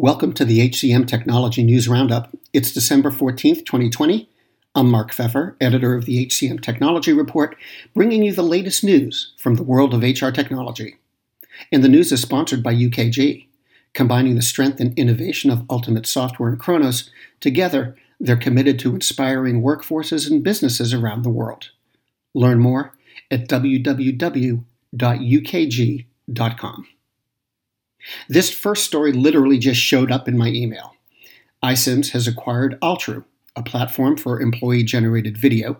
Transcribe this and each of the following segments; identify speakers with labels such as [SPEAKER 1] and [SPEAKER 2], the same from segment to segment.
[SPEAKER 1] Welcome to the HCM Technology News Roundup. It's December 14th, 2020. I'm Mark Feffer, editor of the HCM Technology Report, bringing you the latest news from the world of HR technology. And the news is sponsored by UKG. Combining the strength and innovation of Ultimate Software and Kronos, together they're committed to inspiring workforces and businesses around the world. Learn more at www.ukg.com. This first story literally just showed up in my email. iCIMS has acquired Altru, a platform for employee generated video.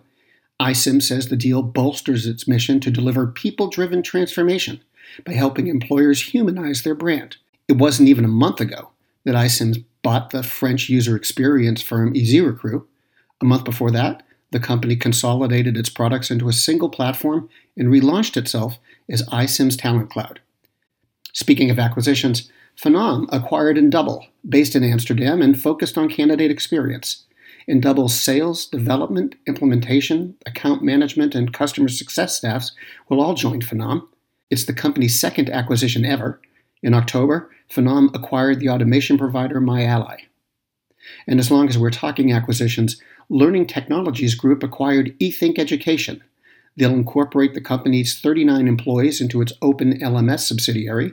[SPEAKER 1] iCIMS says the deal bolsters its mission to deliver people driven transformation by helping employers humanize their brand. It wasn't even a month ago that iCIMS bought the French user experience firm EasyRecruit. A month before that, the company consolidated its products into a single platform and relaunched itself as iCIMS Talent Cloud. Speaking of acquisitions, Phenom acquired Endouble, based in Amsterdam and focused on candidate experience. Endouble's sales, development, implementation, account management, and customer success staffs will all join Phenom. It's the company's second acquisition ever. In October, Phenom acquired the automation provider MyAlly. And as long as we're talking acquisitions, Learning Technologies Group acquired eThink Education, They'll incorporate the company's 39 employees into its open LMS subsidiary.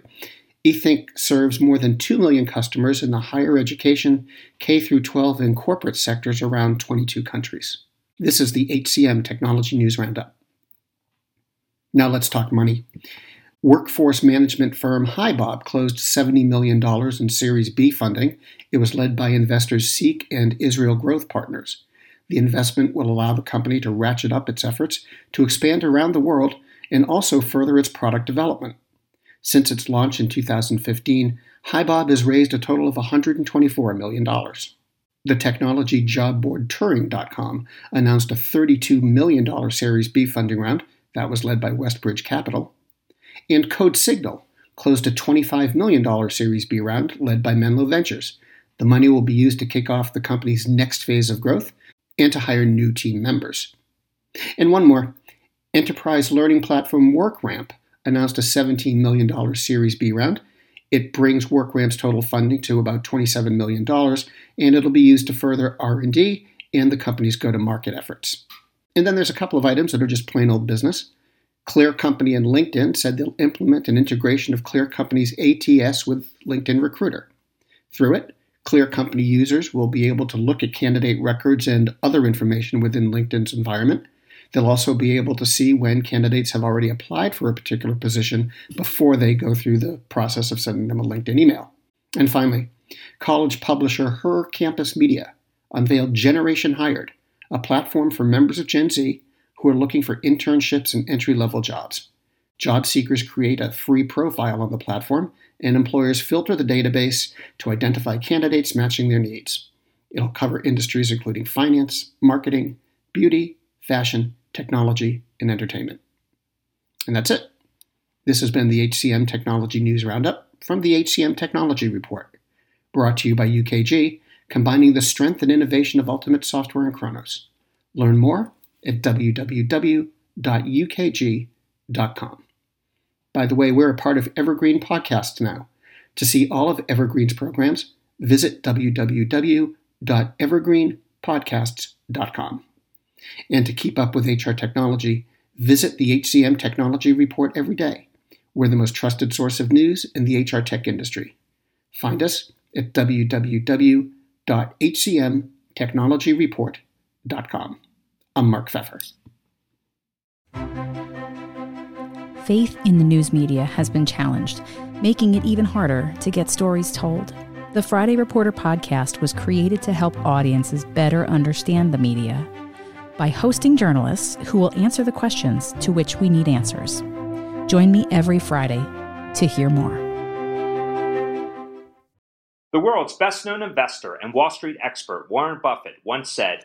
[SPEAKER 1] eThink serves more than 2 million customers in the higher education, K 12, and corporate sectors around 22 countries. This is the HCM Technology News Roundup. Now let's talk money. Workforce management firm HiBob closed $70 million in Series B funding. It was led by investors Seek and Israel Growth Partners. The investment will allow the company to ratchet up its efforts to expand around the world and also further its product development. Since its launch in 2015, HiBob has raised a total of $124 million. The technology job board Turing.com announced a $32 million Series B funding round that was led by Westbridge Capital. And CodeSignal closed a $25 million Series B round led by Menlo Ventures. The money will be used to kick off the company's next phase of growth and to hire new team members. And one more enterprise learning platform WorkRamp announced a $17 million Series B round. It brings WorkRamp's total funding to about $27 million, and it'll be used to further R&D and the company's go-to-market efforts. And then there's a couple of items that are just plain old business. Clear Company and LinkedIn said they'll implement an integration of Clear Company's ATS with LinkedIn Recruiter. Through it, Clear Company users will be able to look at candidate records and other information within LinkedIn's environment. They'll also be able to see when candidates have already applied for a particular position before they go through the process of sending them a LinkedIn email. And finally, college publisher Her Campus Media unveiled Generation Hired, a platform for members of Gen Z who are looking for internships and entry level jobs. Job seekers create a free profile on the platform and employers filter the database to identify candidates matching their needs. It'll cover industries including finance, marketing, beauty, fashion, technology, and entertainment. And that's it. This has been the HCM Technology News Roundup from the HCM Technology Report, brought to you by UKG, combining the strength and innovation of Ultimate Software and Kronos. Learn more at www.ukg.com. By the way, we're a part of Evergreen Podcasts now. To see all of Evergreen's programs, visit www.evergreenpodcasts.com. And to keep up with HR technology, visit the HCM Technology Report every day. We're the most trusted source of news in the HR tech industry. Find us at www.hcmtechnologyreport.com. I'm Mark Feffer.
[SPEAKER 2] Faith in the news media has been challenged, making it even harder to get stories told. The Friday Reporter podcast was created to help audiences better understand the media by hosting journalists who will answer the questions to which we need answers. Join me every Friday to hear more.
[SPEAKER 3] The world's best known investor and Wall Street expert, Warren Buffett, once said,